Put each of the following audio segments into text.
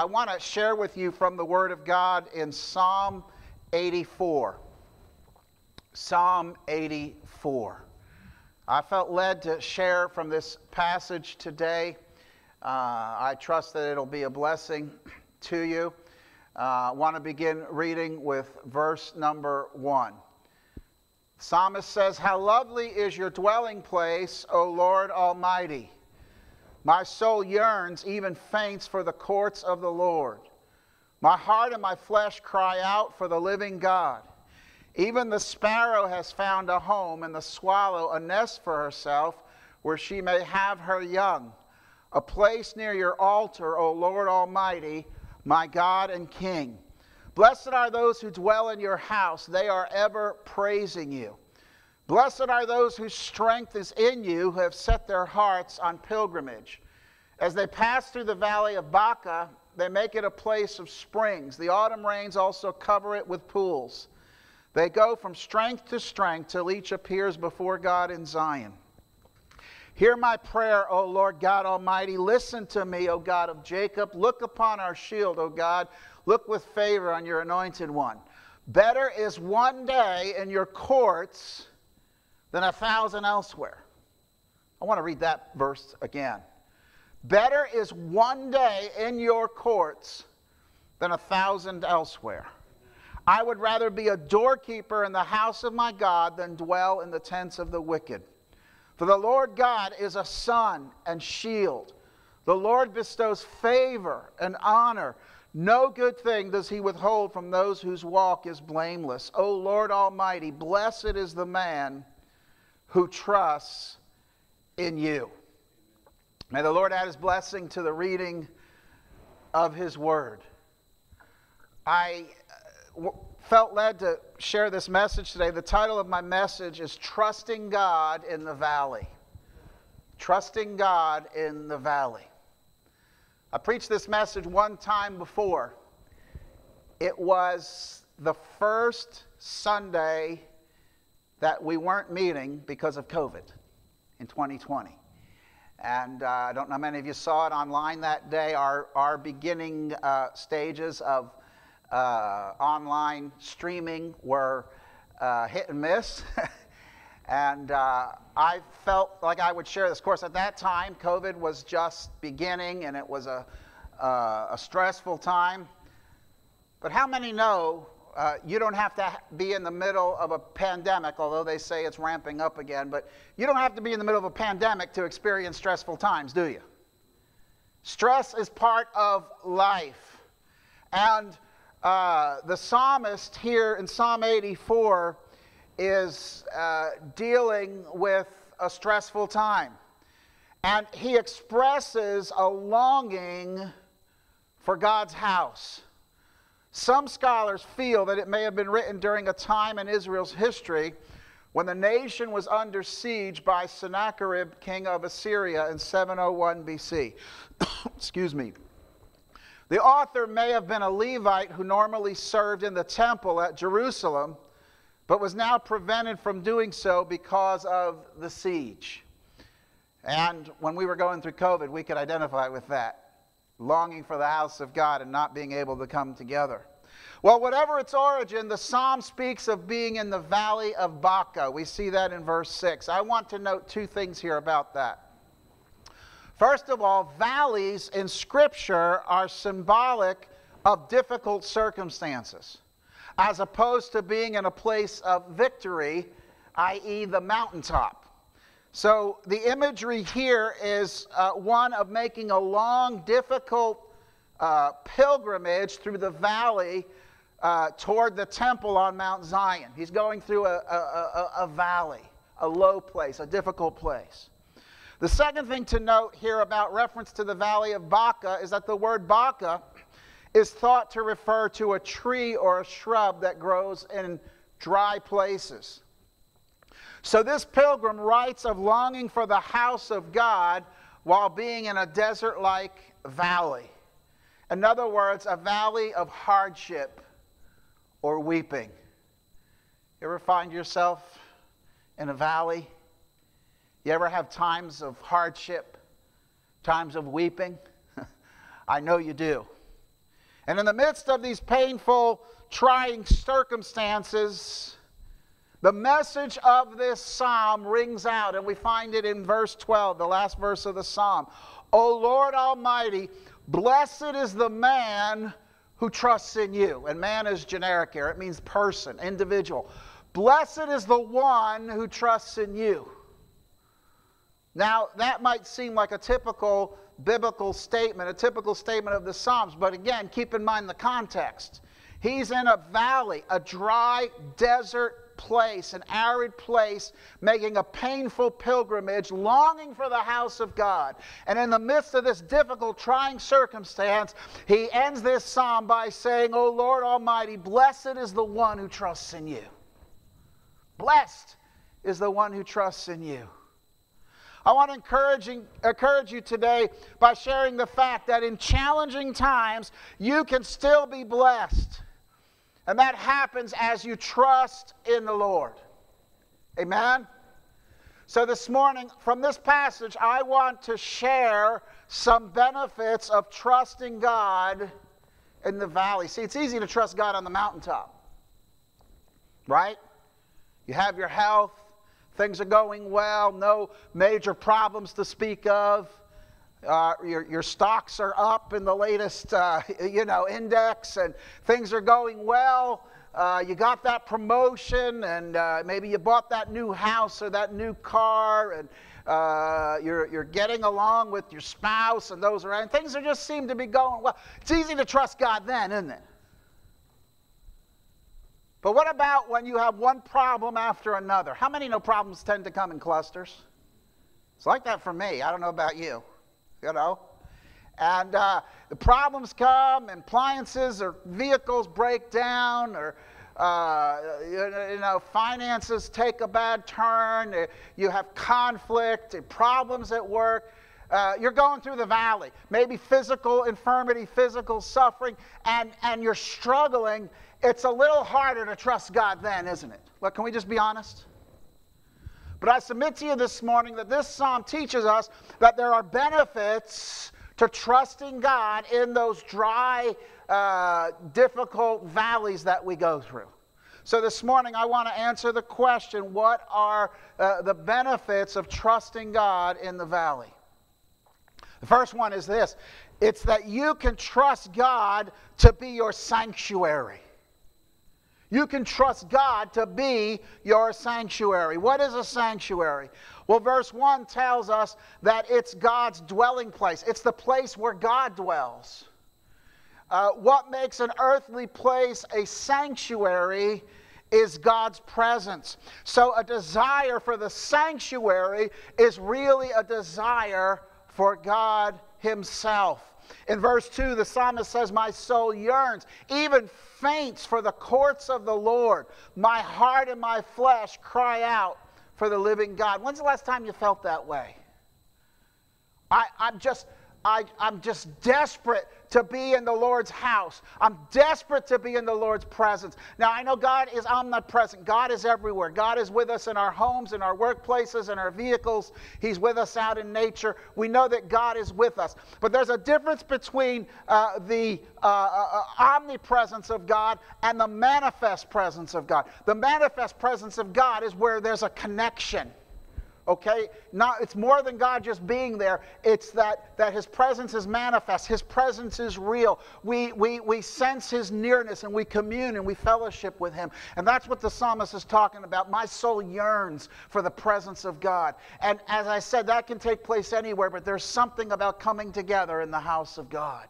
I want to share with you from the Word of God in Psalm 84. Psalm 84. I felt led to share from this passage today. Uh, I trust that it'll be a blessing to you. Uh, I want to begin reading with verse number one. Psalmist says, How lovely is your dwelling place, O Lord Almighty! My soul yearns, even faints for the courts of the Lord. My heart and my flesh cry out for the living God. Even the sparrow has found a home, and the swallow a nest for herself, where she may have her young. A place near your altar, O Lord Almighty, my God and King. Blessed are those who dwell in your house, they are ever praising you. Blessed are those whose strength is in you, who have set their hearts on pilgrimage. As they pass through the valley of Baca, they make it a place of springs. The autumn rains also cover it with pools. They go from strength to strength till each appears before God in Zion. Hear my prayer, O Lord God Almighty. Listen to me, O God of Jacob. Look upon our shield, O God. Look with favor on your anointed one. Better is one day in your courts than a thousand elsewhere. I want to read that verse again. Better is one day in your courts than a thousand elsewhere. I would rather be a doorkeeper in the house of my God than dwell in the tents of the wicked. For the Lord God is a sun and shield. The Lord bestows favor and honor. No good thing does he withhold from those whose walk is blameless. O Lord Almighty, blessed is the man who trusts in you. May the Lord add his blessing to the reading of his word. I uh, felt led to share this message today. The title of my message is Trusting God in the Valley. Trusting God in the Valley. I preached this message one time before. It was the first Sunday that we weren't meeting because of COVID in 2020. And uh, I don't know how many of you saw it online that day. Our, our beginning uh, stages of uh, online streaming were uh, hit and miss. and uh, I felt like I would share this. Of course, at that time, COVID was just beginning and it was a, uh, a stressful time. But how many know uh, you don't have to be in the middle of a pandemic, although they say it's ramping up again, but you don't have to be in the middle of a pandemic to experience stressful times, do you? Stress is part of life. And uh, the psalmist here in Psalm 84 is uh, dealing with a stressful time. And he expresses a longing for God's house. Some scholars feel that it may have been written during a time in Israel's history when the nation was under siege by Sennacherib, king of Assyria, in 701 BC. Excuse me. The author may have been a Levite who normally served in the temple at Jerusalem, but was now prevented from doing so because of the siege. And when we were going through COVID, we could identify with that longing for the house of God and not being able to come together. Well, whatever its origin, the psalm speaks of being in the valley of Baca. We see that in verse 6. I want to note two things here about that. First of all, valleys in Scripture are symbolic of difficult circumstances, as opposed to being in a place of victory, i.e., the mountaintop. So the imagery here is uh, one of making a long, difficult uh, pilgrimage through the valley uh, toward the temple on Mount Zion. He's going through a, a, a, a valley, a low place, a difficult place. The second thing to note here about reference to the valley of Baca is that the word Baca is thought to refer to a tree or a shrub that grows in dry places. So this pilgrim writes of longing for the house of God while being in a desert like valley. In other words, a valley of hardship or weeping. You ever find yourself in a valley? You ever have times of hardship, times of weeping? I know you do. And in the midst of these painful, trying circumstances, the message of this psalm rings out, and we find it in verse 12, the last verse of the psalm. O Lord Almighty, blessed is the man who trusts in you. And man is generic here, it means person, individual. Blessed is the one who trusts in you. Now, that might seem like a typical biblical statement, a typical statement of the Psalms, but again, keep in mind the context. He's in a valley, a dry desert place, an arid place, making a painful pilgrimage, longing for the house of God. And in the midst of this difficult, trying circumstance, he ends this psalm by saying, O Lord Almighty, blessed is the one who trusts in you. Blessed is the one who trusts in you. I want to encourage, encourage you today by sharing the fact that in challenging times, you can still be blessed. And that happens as you trust in the Lord. Amen? So, this morning, from this passage, I want to share some benefits of trusting God in the valley. See, it's easy to trust God on the mountaintop, right? You have your health, things are going well, no major problems to speak of. Uh, your, your stocks are up in the latest uh, you know index and things are going well. Uh, you got that promotion and uh, maybe you bought that new house or that new car and uh, you're, you're getting along with your spouse and those around. Things are just seem to be going well. It's easy to trust god then isn't it? But what about when you have one problem after another? How many know problems tend to come in clusters? It's like that for me. I don't know about you you know. And uh, the problems come, appliances or vehicles break down, or uh, you know, finances take a bad turn, uh, you have conflict, problems at work. Uh, you're going through the valley, maybe physical infirmity, physical suffering, and, and you're struggling. It's a little harder to trust God then, isn't it? Well, can we just be honest? But I submit to you this morning that this psalm teaches us that there are benefits to trusting God in those dry, uh, difficult valleys that we go through. So this morning, I want to answer the question what are uh, the benefits of trusting God in the valley? The first one is this it's that you can trust God to be your sanctuary. You can trust God to be your sanctuary. What is a sanctuary? Well, verse 1 tells us that it's God's dwelling place, it's the place where God dwells. Uh, what makes an earthly place a sanctuary is God's presence. So, a desire for the sanctuary is really a desire for God Himself. In verse 2, the psalmist says, My soul yearns, even faints for the courts of the Lord. My heart and my flesh cry out for the living God. When's the last time you felt that way? I, I'm just. I, I'm just desperate to be in the Lord's house. I'm desperate to be in the Lord's presence. Now, I know God is omnipresent. God is everywhere. God is with us in our homes, in our workplaces, in our vehicles. He's with us out in nature. We know that God is with us. But there's a difference between uh, the uh, uh, omnipresence of God and the manifest presence of God. The manifest presence of God is where there's a connection okay? Not it's more than god just being there. It's that that his presence is manifest. His presence is real. We we we sense his nearness and we commune and we fellowship with him. And that's what the psalmist is talking about. My soul yearns for the presence of god. And as i said that can take place anywhere but there's something about coming together in the house of god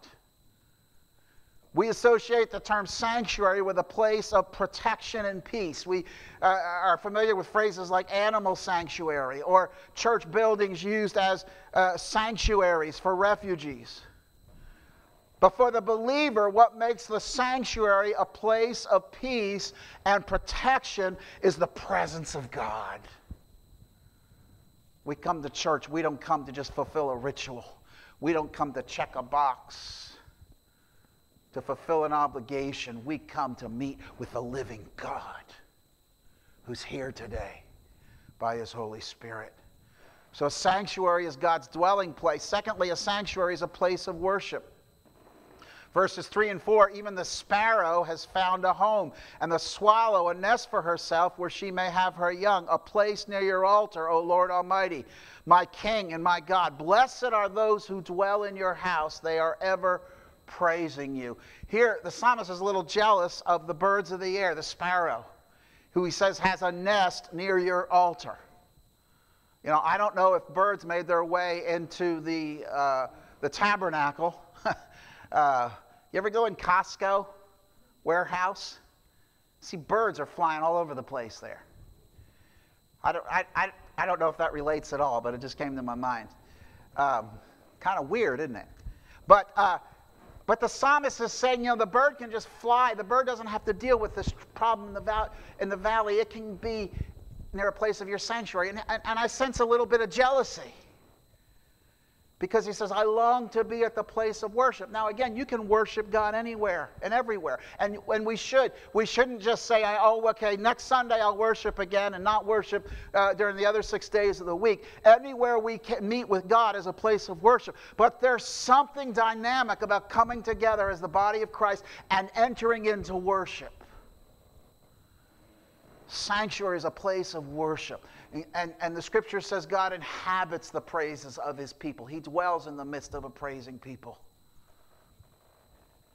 We associate the term sanctuary with a place of protection and peace. We uh, are familiar with phrases like animal sanctuary or church buildings used as uh, sanctuaries for refugees. But for the believer, what makes the sanctuary a place of peace and protection is the presence of God. We come to church, we don't come to just fulfill a ritual, we don't come to check a box, to fulfill an obligation. We come to meet with the living God who's here today by his Holy Spirit. So, a sanctuary is God's dwelling place. Secondly, a sanctuary is a place of worship. Verses 3 and 4 even the sparrow has found a home, and the swallow a nest for herself where she may have her young, a place near your altar, O Lord Almighty, my King and my God. Blessed are those who dwell in your house, they are ever praising you. Here, the psalmist is a little jealous of the birds of the air, the sparrow, who he says has a nest near your altar. You know, I don't know if birds made their way into the, uh, the tabernacle. Uh, you ever go in Costco warehouse? See, birds are flying all over the place there. I don't, I, I, I don't know if that relates at all, but it just came to my mind. Um, kind of weird, isn't it? But, uh, but the psalmist is saying, you know, the bird can just fly. The bird doesn't have to deal with this problem in the, val- in the valley. It can be near a place of your sanctuary. And, and, and I sense a little bit of jealousy because he says, I long to be at the place of worship. Now, again, you can worship God anywhere and everywhere. And when we should, we shouldn't just say, oh, okay, next Sunday I'll worship again and not worship uh, during the other six days of the week. Anywhere we can meet with God is a place of worship. But there's something dynamic about coming together as the body of Christ and entering into worship. Sanctuary is a place of worship. And, and the scripture says God inhabits the praises of his people, he dwells in the midst of a praising people.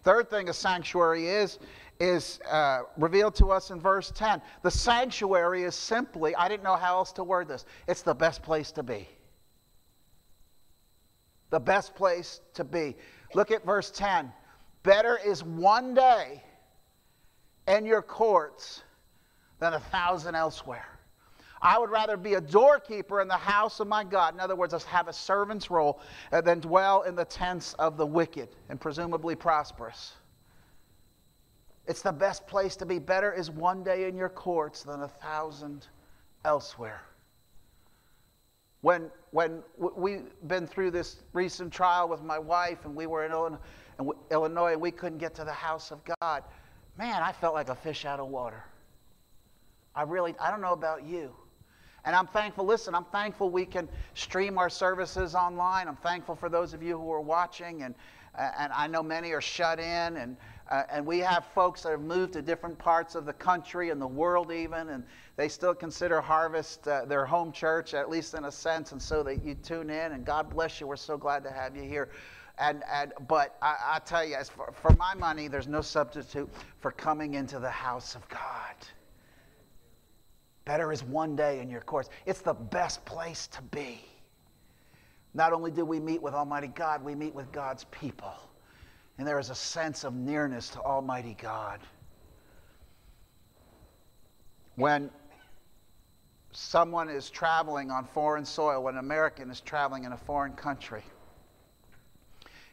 Third thing a sanctuary is, is uh, revealed to us in verse 10. The sanctuary is simply, I didn't know how else to word this, it's the best place to be. The best place to be. Look at verse 10. Better is one day in your courts than a thousand elsewhere. I would rather be a doorkeeper in the house of my God. In other words, have a servant's role uh, than dwell in the tents of the wicked and presumably prosperous. It's the best place to be. Better is one day in your courts than a thousand elsewhere. When, when we've been through this recent trial with my wife and we were in Illinois and we couldn't get to the house of God, man, I felt like a fish out of water. I really, I don't know about you. And I'm thankful, listen, I'm thankful we can stream our services online. I'm thankful for those of you who are watching, and, and I know many are shut in, and, uh, and we have folks that have moved to different parts of the country and the world, even, and they still consider Harvest uh, their home church, at least in a sense, and so that you tune in, and God bless you. We're so glad to have you here. And, and, but I, I tell you, as for, for my money, there's no substitute for coming into the house of God. Better is one day in your course. It's the best place to be. Not only do we meet with Almighty God, we meet with God's people. And there is a sense of nearness to Almighty God. When someone is traveling on foreign soil, when an American is traveling in a foreign country,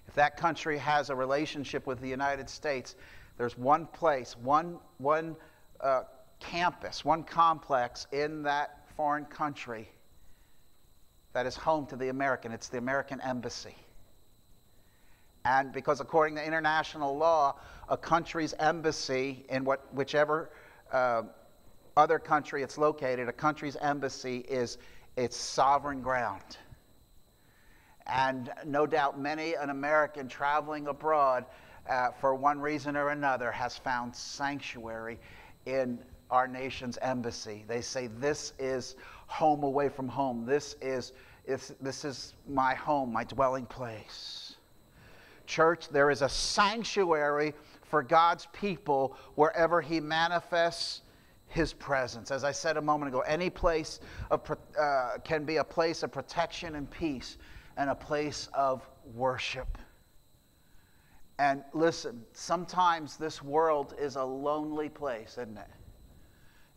if that country has a relationship with the United States, there's one place, one, one uh, campus, one complex in that foreign country that is home to the American. It's the American Embassy. And because according to international law, a country's embassy in what, whichever uh, other country it's located, a country's embassy is its sovereign ground. And no doubt many an American traveling abroad uh, for one reason or another has found sanctuary in our nation's embassy. They say, This is home away from home. This is, this is my home, my dwelling place. Church, there is a sanctuary for God's people wherever He manifests His presence. As I said a moment ago, any place of, uh, can be a place of protection and peace and a place of worship. And listen, sometimes this world is a lonely place, isn't it?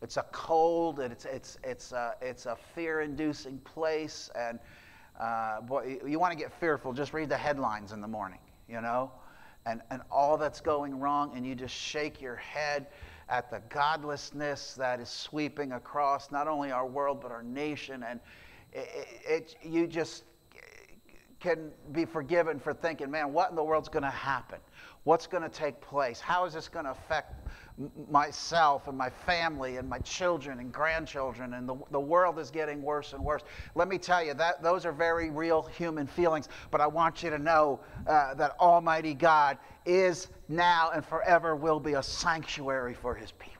It's a cold, and it's, it's, it's a, it's a fear inducing place. And uh, boy, you, you want to get fearful, just read the headlines in the morning, you know? And, and all that's going wrong, and you just shake your head at the godlessness that is sweeping across not only our world, but our nation. And it, it, you just can be forgiven for thinking, man, what in the world's going to happen? What's going to take place? How is this going to affect myself and my family and my children and grandchildren? And the, the world is getting worse and worse. Let me tell you, that, those are very real human feelings, but I want you to know uh, that Almighty God is now and forever will be a sanctuary for his people.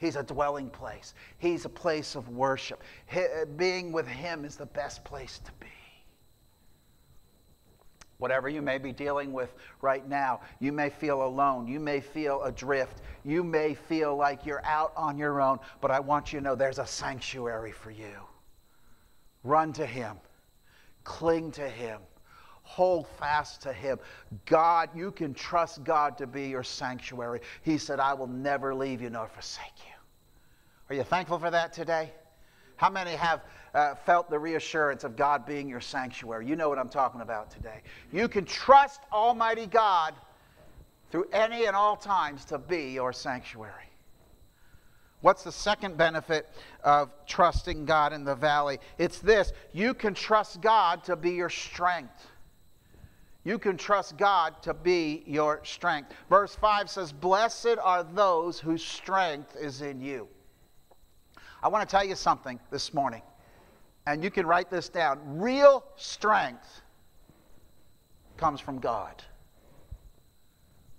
He's a dwelling place. He's a place of worship. He, being with Him is the best place to be. Whatever you may be dealing with right now, you may feel alone. You may feel adrift. You may feel like you're out on your own. But I want you to know there's a sanctuary for you. Run to Him, cling to Him, hold fast to Him. God, you can trust God to be your sanctuary. He said, I will never leave you nor forsake you. Are you thankful for that today? How many have uh, felt the reassurance of God being your sanctuary? You know what I'm talking about today. You can trust Almighty God through any and all times to be your sanctuary. What's the second benefit of trusting God in the valley? It's this you can trust God to be your strength. You can trust God to be your strength. Verse 5 says, Blessed are those whose strength is in you. I want to tell you something this morning, and you can write this down. Real strength comes from God.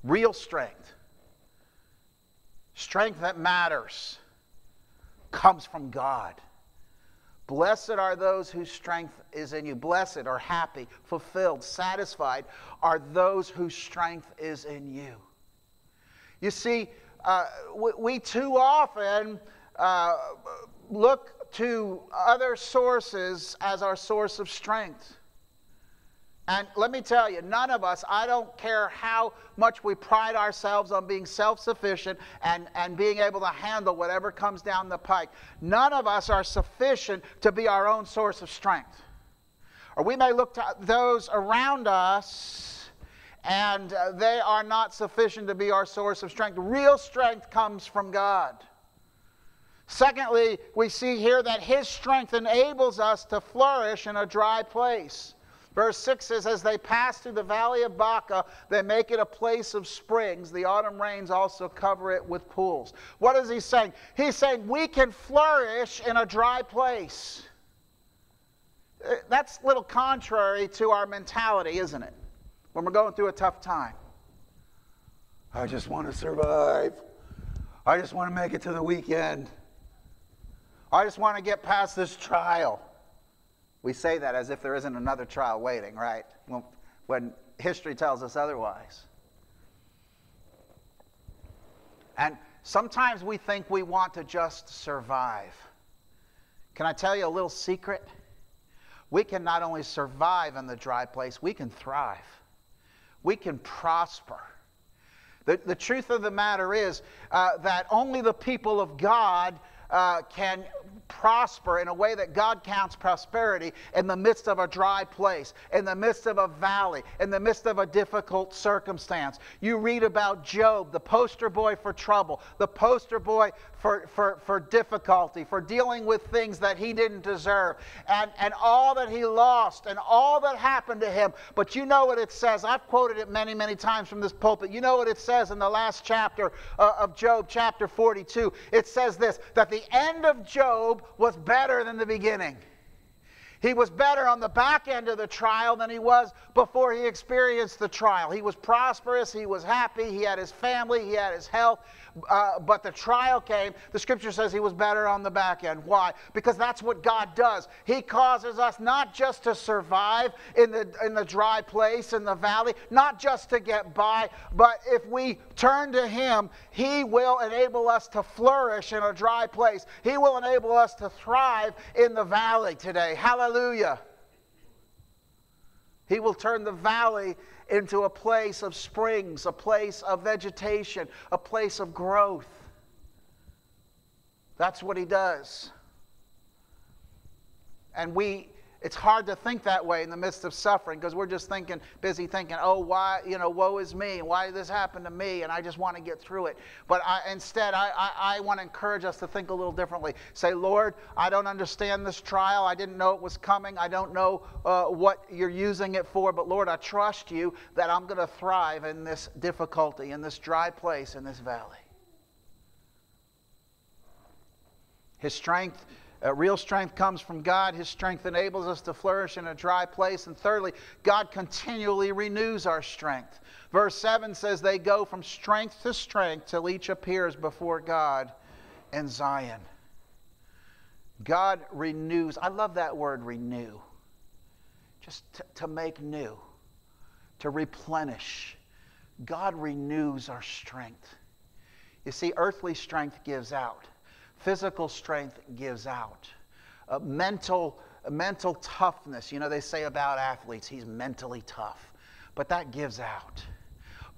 Real strength. Strength that matters comes from God. Blessed are those whose strength is in you. Blessed are happy, fulfilled, satisfied are those whose strength is in you. You see, uh, we, we too often uh, look to other sources as our source of strength. And let me tell you, none of us, I don't care how much we pride ourselves on being self sufficient and, and being able to handle whatever comes down the pike, none of us are sufficient to be our own source of strength. Or we may look to those around us and uh, they are not sufficient to be our source of strength. Real strength comes from God. Secondly, we see here that his strength enables us to flourish in a dry place. Verse 6 says, As they pass through the valley of Baca, they make it a place of springs. The autumn rains also cover it with pools. What is he saying? He's saying we can flourish in a dry place. Uh, that's a little contrary to our mentality, isn't it? When we're going through a tough time. I just want to survive. I just want to make it to the weekend. I just want to get past this trial. We say that as if there isn't another trial waiting, right? When, when history tells us otherwise. And sometimes we think we want to just survive. Can I tell you a little secret? We can not only survive in the dry place, we can thrive. We can prosper. The, the truth of the matter is uh, that only the people of God uh, can prosper in a way that God counts prosperity in the midst of a dry place, in the midst of a valley, in the midst of a difficult circumstance. You read about Job, the poster boy for trouble, the poster boy for, for, for difficulty, for dealing with things that he didn't deserve, and, and all that he lost, and all that happened to him. But you know what it says. I've quoted it many, many times from this pulpit. You know what it says in the last chapter uh, of Job, chapter 42. It says this that the end of Job was better than the beginning. He was better on the back end of the trial than he was before he experienced the trial. He was prosperous, he was happy, he had his family, he had his health, uh, but the trial came. The scripture says he was better on the back end. Why? Because that's what God does. He causes us not just to survive in the, in the dry place, in the valley, not just to get by, but if we turn to Him, He will enable us to flourish in a dry place. He will enable us to thrive in the valley today. Hallelujah. He will turn the valley into a place of springs, a place of vegetation, a place of growth. That's what He does. And we it's hard to think that way in the midst of suffering because we're just thinking, busy thinking, oh, why, you know, woe is me. Why did this happen to me? And I just want to get through it. But I, instead, I, I, I want to encourage us to think a little differently. Say, Lord, I don't understand this trial. I didn't know it was coming. I don't know uh, what you're using it for. But Lord, I trust you that I'm going to thrive in this difficulty, in this dry place, in this valley. His strength uh, real strength comes from God. His strength enables us to flourish in a dry place. And thirdly, God continually renews our strength. Verse 7 says, They go from strength to strength till each appears before God in Zion. God renews. I love that word renew. Just to, to make new, to replenish. God renews our strength. You see, earthly strength gives out Physical strength gives out. Uh, mental, uh, mental toughness, you know, they say about athletes, he's mentally tough, but that gives out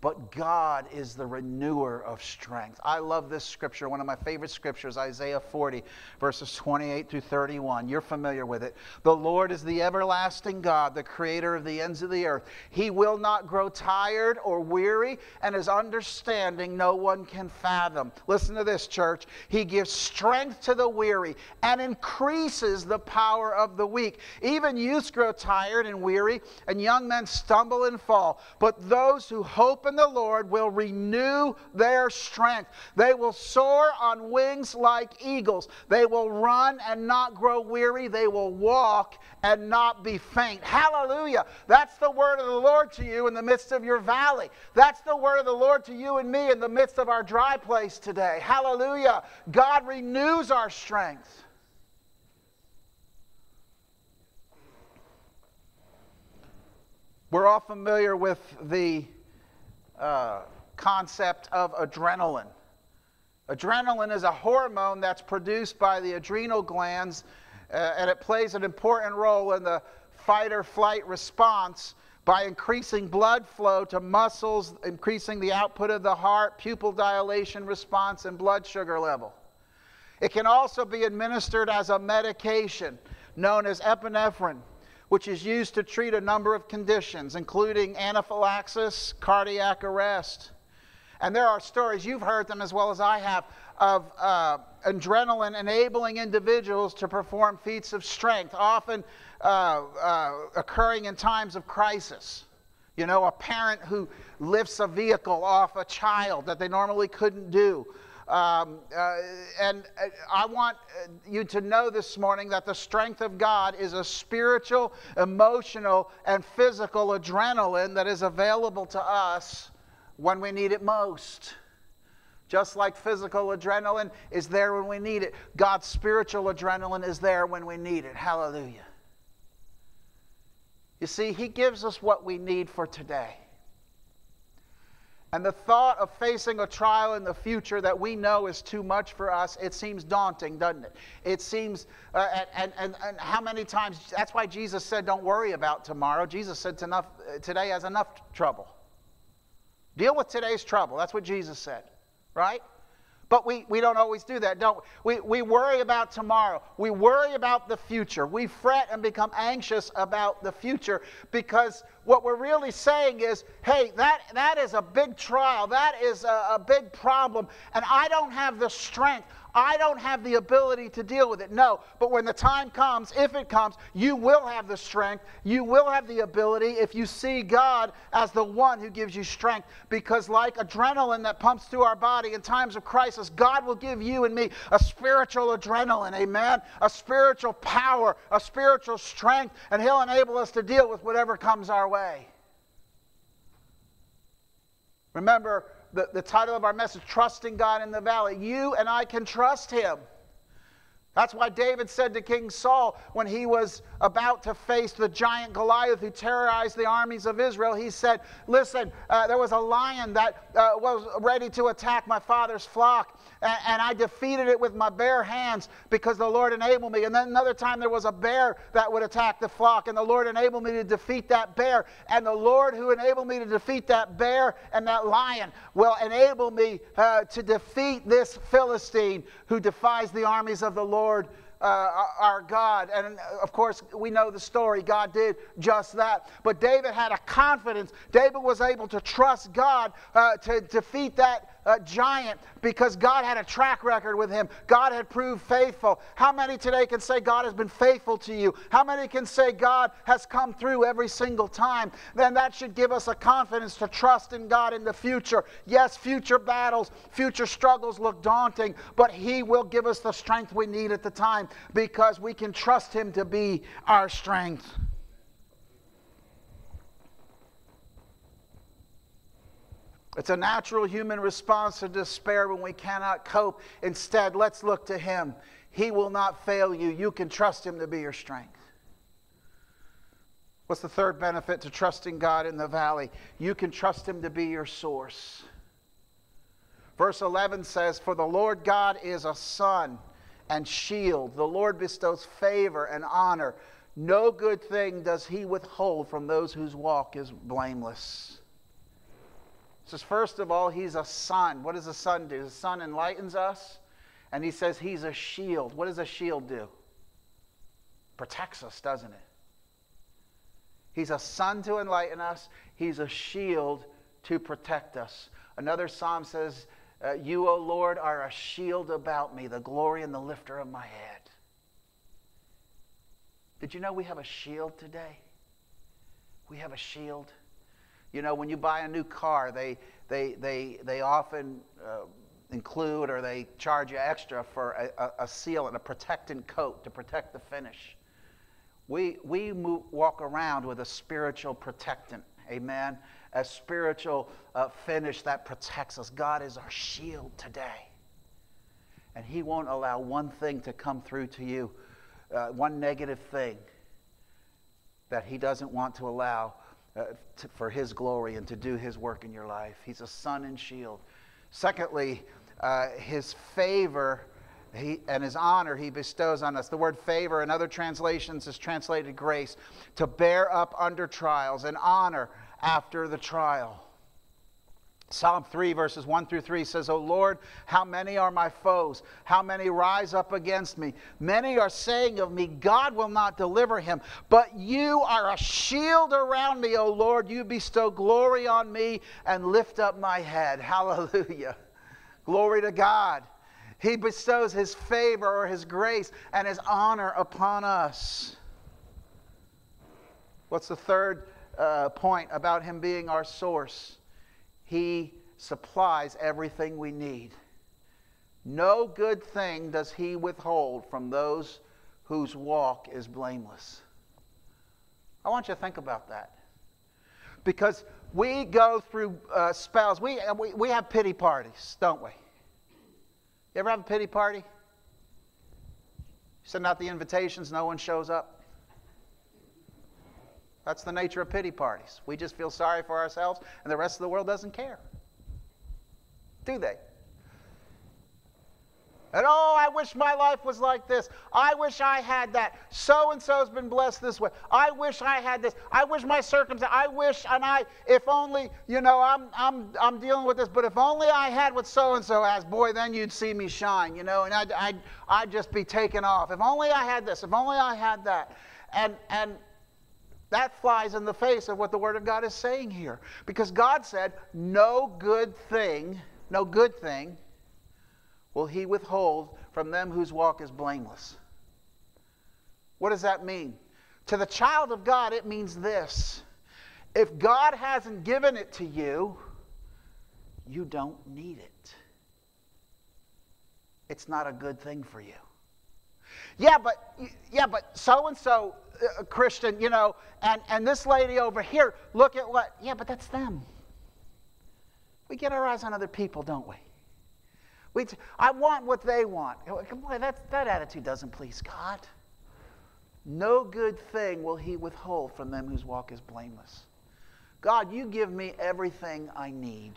but God is the renewer of strength. I love this scripture, one of my favorite scriptures, Isaiah 40, verses 28 through 31. You're familiar with it. The Lord is the everlasting God, the creator of the ends of the earth. He will not grow tired or weary, and his understanding no one can fathom. Listen to this, church. He gives strength to the weary and increases the power of the weak. Even youths grow tired and weary, and young men stumble and fall. But those who hope in the Lord will renew their strength. They will soar on wings like eagles. They will run and not grow weary. They will walk and not be faint. Hallelujah. That's the word of the Lord to you in the midst of your valley. That's the word of the Lord to you and me in the midst of our dry place today. Hallelujah. God renews our strength. We're all familiar with the uh, concept of adrenaline. Adrenaline is a hormone that's produced by the adrenal glands, uh, and it plays an important role in the fight or flight response by increasing blood flow to muscles, increasing the output of the heart, pupil dilation response, and blood sugar level. It can also be administered as a medication known as epinephrine which is used to treat a number of conditions, including anaphylaxis, cardiac arrest. And there are stories, you've heard them as well as I have, of uh, adrenaline enabling individuals to perform feats of strength, often uh, uh, occurring in times of crisis. You know, a parent who lifts a vehicle off a child that they normally couldn't do. Um, uh, and uh, I want uh, you to know this morning that the strength of God is a spiritual, emotional, and physical adrenaline that is available to us when we need it most. Just like physical adrenaline is there when we need it, God's spiritual adrenaline is there when we need it. Hallelujah. You see, He gives us what we need for today. And the thought of facing a trial in the future that we know is too much for us, it seems daunting, doesn't it? It seems, uh, and, and, and how many times, that's why Jesus said, don't worry about tomorrow. Jesus said, enough, today has enough trouble. Deal with today's trouble. That's what Jesus said, right? But we, we don't always do that, don't we? we? We worry about tomorrow. We worry about the future. We fret and become anxious about the future because what we're really saying is, hey, that, that is a big trial. That is a, a big problem. And I don't have the strength. I don't have the ability to deal with it. No, but when the time comes, if it comes, you will have the strength. You will have the ability if you see God as the one who gives you strength. Because, like adrenaline that pumps through our body in times of crisis, God will give you and me a spiritual adrenaline, amen? A spiritual power, a spiritual strength, and He'll enable us to deal with whatever comes our way. Remember, the, the title of our message, Trusting God in the Valley. You and I can trust Him. That's why David said to King Saul when he was about to face the giant Goliath who terrorized the armies of Israel, he said, Listen, uh, there was a lion that uh, was ready to attack my father's flock, and, and, I defeated it with my bare hands because the Lord enabled me. And then another time there was a bear that would attack the flock, and the Lord enabled me to defeat that bear. And the Lord who enabled me to defeat that bear and that lion will enable me uh, to defeat this Philistine who defies the armies of the Lord uh, our God. And of course, we know the story. God did just that. But David had a confidence. David was able to trust God uh, to defeat that uh, giant because God had a track record with him. God had proved faithful. How many today can say God has been faithful to you? How many can say God has come through every single time? Then that should give us a confidence to trust in God in the future. Yes, future battles, future struggles look daunting, but He will give us the strength we need at the time because we can trust Him to be our strength. It's a natural human response to despair when we cannot cope. Instead, let's look to Him. He will not fail you. You can trust Him to be your strength. What's the third benefit to trusting God in the valley? You can trust Him to be your source. Verse 11 says, For the Lord God is a sun and shield. The Lord bestows favor and honor. No good thing does He withhold from those whose walk is blameless says, first of all, he's a sun. What does a sun do? The sun enlightens us, and he says he's a shield. What does a shield do? Protects us, doesn't it? He's a sun to enlighten us, he's a shield to protect us. Another psalm says, uh, You, O Lord, are a shield about me, the glory and the lifter of my head. Did you know we have a shield today? We have a shield. You know, when you buy a new car, they, they, they, they often uh, include or they charge you extra for a, a, a seal and a protectant coat to protect the finish. We, we move, walk around with a spiritual protectant, amen? A spiritual uh, finish that protects us. God is our shield today. And He won't allow one thing to come through to you, uh, one negative thing that He doesn't want to allow uh, to, for His glory and to do His work in your life. He's a sun and shield. Secondly, uh, His favor he, and His honor He bestows on us. The word favor in other translations is translated grace, to bear up under trials and honor after the trial. Psalm 3, verses 1 through 3 says, O Lord, how many are my foes? How many rise up against me? Many are saying of me, God will not deliver him. But you are a shield around me, O Lord. You bestow glory on me and lift up my head. Hallelujah. Glory to God. He bestows his favor or his grace and his honor upon us. What's the third uh, point about him being our source? He supplies everything we need. No good thing does He withhold from those whose walk is blameless. I want you to think about that. Because we go through uh, spells. We, uh, we, we have pity parties, don't we? You ever have a pity party? You send out the invitations, no one shows up. That's the nature of pity parties. We just feel sorry for ourselves, and the rest of the world doesn't care. Do they? And oh, I wish my life was like this. I wish I had that. So and so's been blessed this way. I wish I had this. I wish my circumstance. I wish, and I, if only, you know, I'm, I'm, I'm dealing with this, but if only I had what so and so has, boy, then you'd see me shine, you know, and I'd, I'd, I'd just be taken off. If only I had this. If only I had that. And, and that flies in the face of what the Word of God is saying here. Because God said, No good thing, no good thing will He withhold from them whose walk is blameless. What does that mean? To the child of God, it means this if God hasn't given it to you, you don't need it. It's not a good thing for you. Yeah, but yeah, but so and so Christian, you know, and, and this lady over here, look at what, yeah, but that's them. We get our eyes on other people, don't we? We t- I want what they want. Boy, that, that attitude doesn't please God. No good thing will he withhold from them whose walk is blameless. God, you give me everything I need.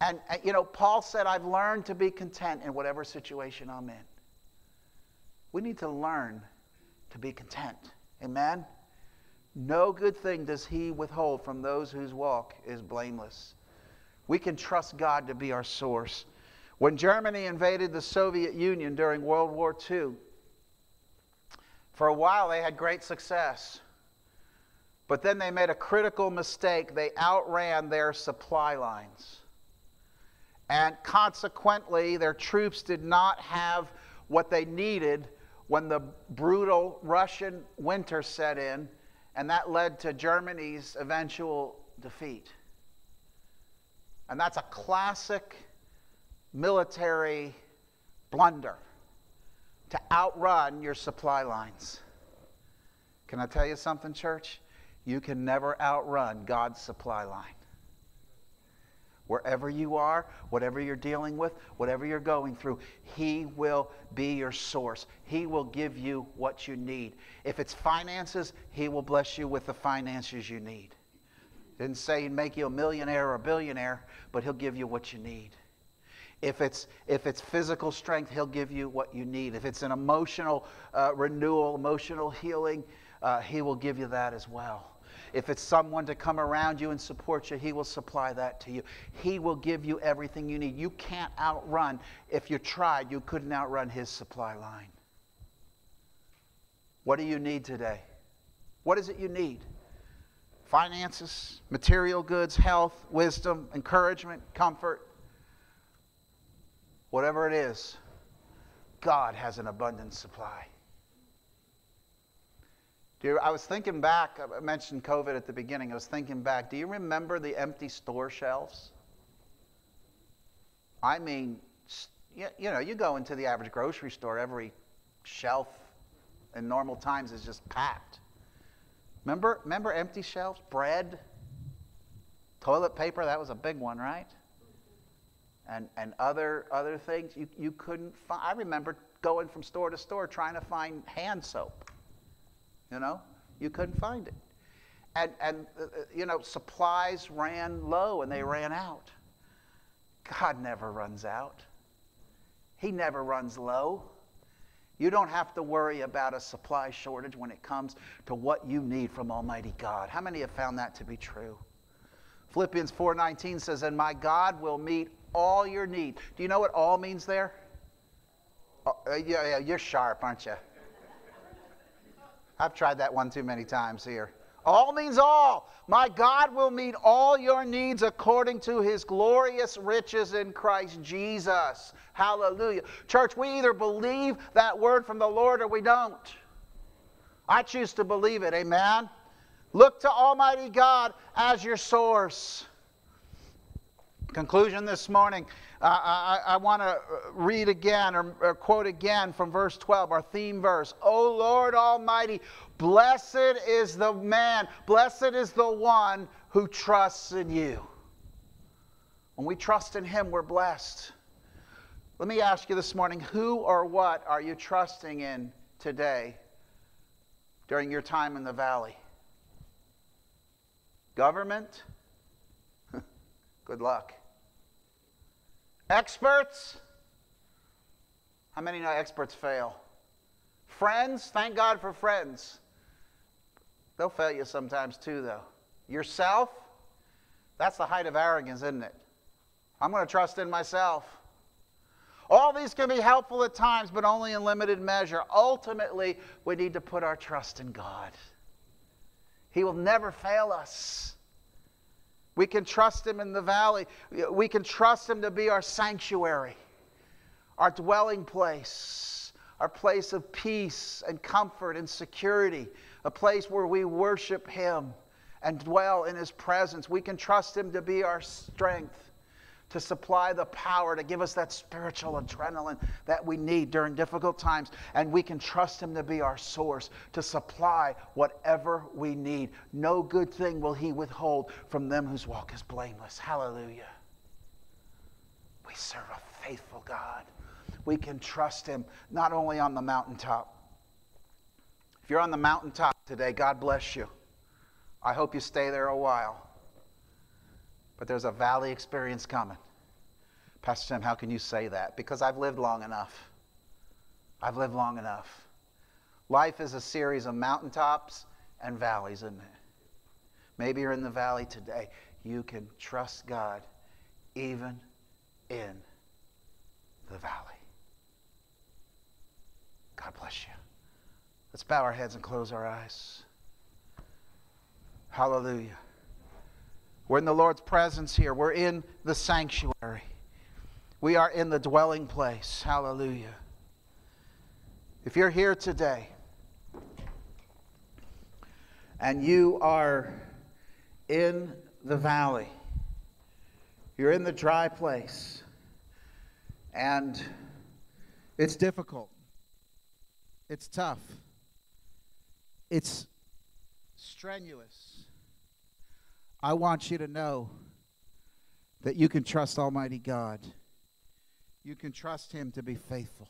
And, you know, Paul said, I've learned to be content in whatever situation I'm in. We need to learn to be content. Amen? No good thing does he withhold from those whose walk is blameless. We can trust God to be our source. When Germany invaded the Soviet Union during World War II, for a while they had great success. But then they made a critical mistake. They outran their supply lines. And consequently, their troops did not have what they needed when the brutal Russian winter set in, and that led to Germany's eventual defeat. And that's a classic military blunder to outrun your supply lines. Can I tell you something, church? You can never outrun God's supply line. Wherever you are, whatever you're dealing with, whatever you're going through, He will be your source. He will give you what you need. If it's finances, He will bless you with the finances you need. Didn't say He'd make you a millionaire or a billionaire, but He'll give you what you need. If it's, if it's physical strength, He'll give you what you need. If it's an emotional uh, renewal, emotional healing, uh, He will give you that as well. If it's someone to come around you and support you, He will supply that to you. He will give you everything you need. You can't outrun, if you tried, you couldn't outrun His supply line. What do you need today? What is it you need? Finances, material goods, health, wisdom, encouragement, comfort. Whatever it is, God has an abundant supply. You, I was thinking back, I mentioned COVID at the beginning. I was thinking back. Do you remember the empty store shelves? I mean, you, you know, you go into the average grocery store, every shelf in normal times is just packed. Remember, remember empty shelves? Bread, toilet paper, that was a big one, right? And, and other, other things you, you couldn't find. I remember going from store to store trying to find hand soap. You know, you couldn't find it. And, and uh, uh, you know, supplies ran low and they ran out. God never runs out, He never runs low. You don't have to worry about a supply shortage when it comes to what you need from Almighty God. How many have found that to be true? Philippians 4:19 says, "And my God will meet all your need." Do you know what all means there? Oh, uh, yeah, yeah, you're sharp, aren't you? I've tried that one too many times here. All means all. My God will meet all your needs according to his glorious riches in Christ Jesus. Hallelujah. Church, we either believe that word from the Lord or we don't. I choose to believe it. Amen. Look to Almighty God as your source. Conclusion this morning I, I want to uh, read again or, or, quote again from verse 12, our theme verse. O Lord Almighty, blessed is the man, blessed is the one who trusts in you. When we trust in him, we're blessed. Let me ask you this morning who or what are you trusting in today during your time in the valley? Government? Good luck. Experts? How many know experts fail? Friends? Thank God for friends. They'll fail you sometimes too, though. Yourself? That's the height of arrogance, isn't it? I'm going to trust in myself. All these can be helpful at times, but only in limited measure. Ultimately, we need to put our trust in God. He will never fail us. We can trust Him in the valley. We can trust Him to be our sanctuary, our dwelling place, our place of peace and comfort and security, a place where we worship Him and dwell in His presence. We can trust Him to be our strength to supply the power, to give us that spiritual adrenaline that we need during difficult times. And we can trust Him to be our source, to supply whatever we need. No good thing will He withhold from them whose walk is blameless. Hallelujah. We serve a faithful God. We can trust Him not only on the mountaintop. If you're on the mountaintop today, God bless you. I hope you stay there a while. But there's a valley experience coming. Pastor Tim, how can you say that? Because I've lived long enough. I've lived long enough. Life is a series of mountaintops and valleys, isn't it? Maybe you're in the valley today. You can trust God even in the valley. God bless you. Let's bow our heads and close our eyes. Hallelujah. We're in the Lord's presence here. We're in the sanctuary. We are in the dwelling place. Hallelujah. If you're here today and you are in the valley, you're in the dry place, and it's difficult, it's tough, it's strenuous. I want you to know that you can trust Almighty God. You can trust Him to be faithful.